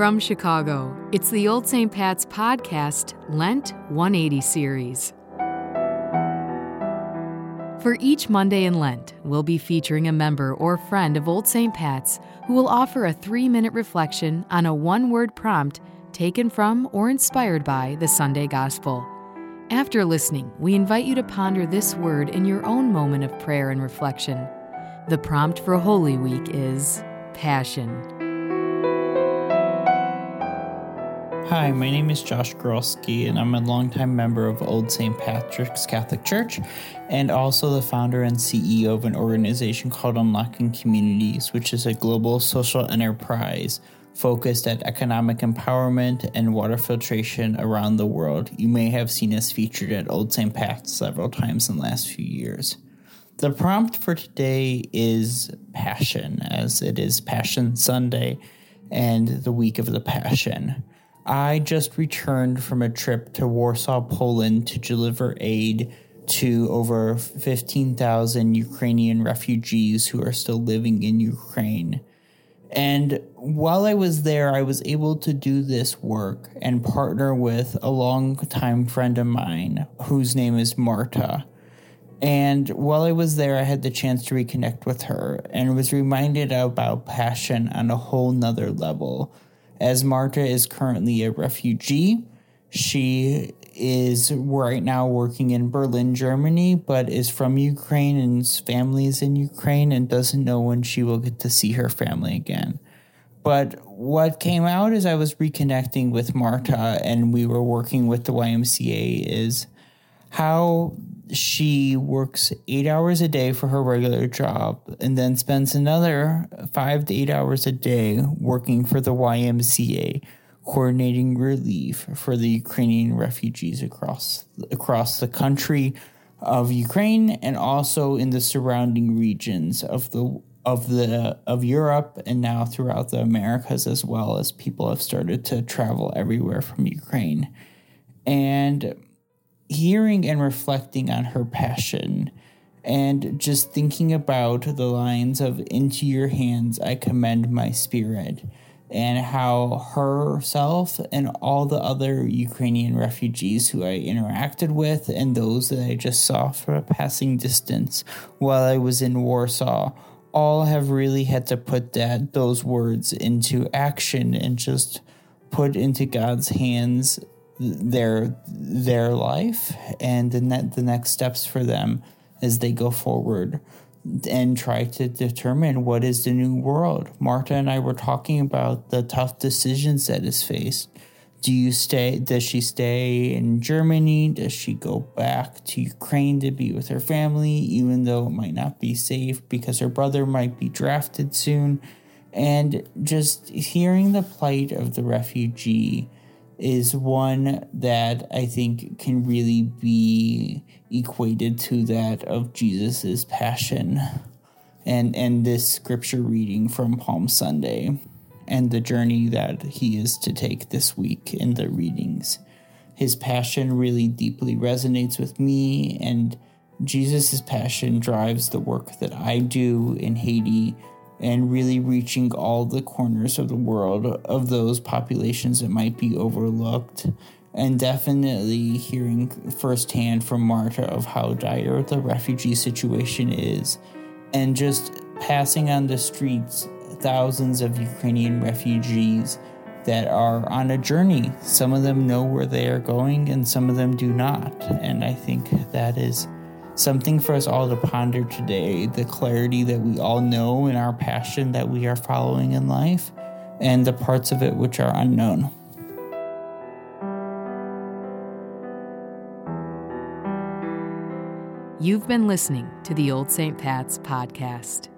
From Chicago, it's the Old St. Pat's Podcast Lent 180 series. For each Monday in Lent, we'll be featuring a member or friend of Old St. Pat's who will offer a three minute reflection on a one word prompt taken from or inspired by the Sunday Gospel. After listening, we invite you to ponder this word in your own moment of prayer and reflection. The prompt for Holy Week is Passion. Hi, my name is Josh Goralski, and I'm a longtime member of Old St. Patrick's Catholic Church and also the founder and CEO of an organization called Unlocking Communities, which is a global social enterprise focused at economic empowerment and water filtration around the world. You may have seen us featured at Old St. Pat's several times in the last few years. The prompt for today is passion, as it is Passion Sunday and the week of the Passion. I just returned from a trip to Warsaw, Poland to deliver aid to over 15,000 Ukrainian refugees who are still living in Ukraine. And while I was there, I was able to do this work and partner with a longtime friend of mine whose name is Marta. And while I was there, I had the chance to reconnect with her and was reminded about passion on a whole nother level as Marta is currently a refugee. She is right now working in Berlin, Germany, but is from Ukraine and family is in Ukraine and doesn't know when she will get to see her family again. But what came out as I was reconnecting with Marta and we were working with the YMCA is how she works eight hours a day for her regular job and then spends another five to eight hours a day working for the YMCA, coordinating relief for the Ukrainian refugees across across the country of Ukraine and also in the surrounding regions of the of the of Europe and now throughout the Americas as well as people have started to travel everywhere from Ukraine. And hearing and reflecting on her passion and just thinking about the lines of into your hands I commend my spirit and how herself and all the other Ukrainian refugees who I interacted with and those that I just saw from a passing distance while I was in Warsaw all have really had to put that those words into action and just put into God's hands their their life and the ne- the next steps for them as they go forward and try to determine what is the new world. Marta and I were talking about the tough decisions that is faced. Do you stay? Does she stay in Germany? Does she go back to Ukraine to be with her family, even though it might not be safe because her brother might be drafted soon? And just hearing the plight of the refugee is one that I think can really be equated to that of Jesus's passion and and this scripture reading from Palm Sunday and the journey that he is to take this week in the readings. His passion really deeply resonates with me and Jesus' passion drives the work that I do in Haiti and really reaching all the corners of the world of those populations that might be overlooked. And definitely hearing firsthand from Marta of how dire the refugee situation is, and just passing on the streets thousands of Ukrainian refugees that are on a journey. Some of them know where they are going, and some of them do not. And I think that is something for us all to ponder today the clarity that we all know and our passion that we are following in life, and the parts of it which are unknown. You've been listening to the Old St. Pat's podcast.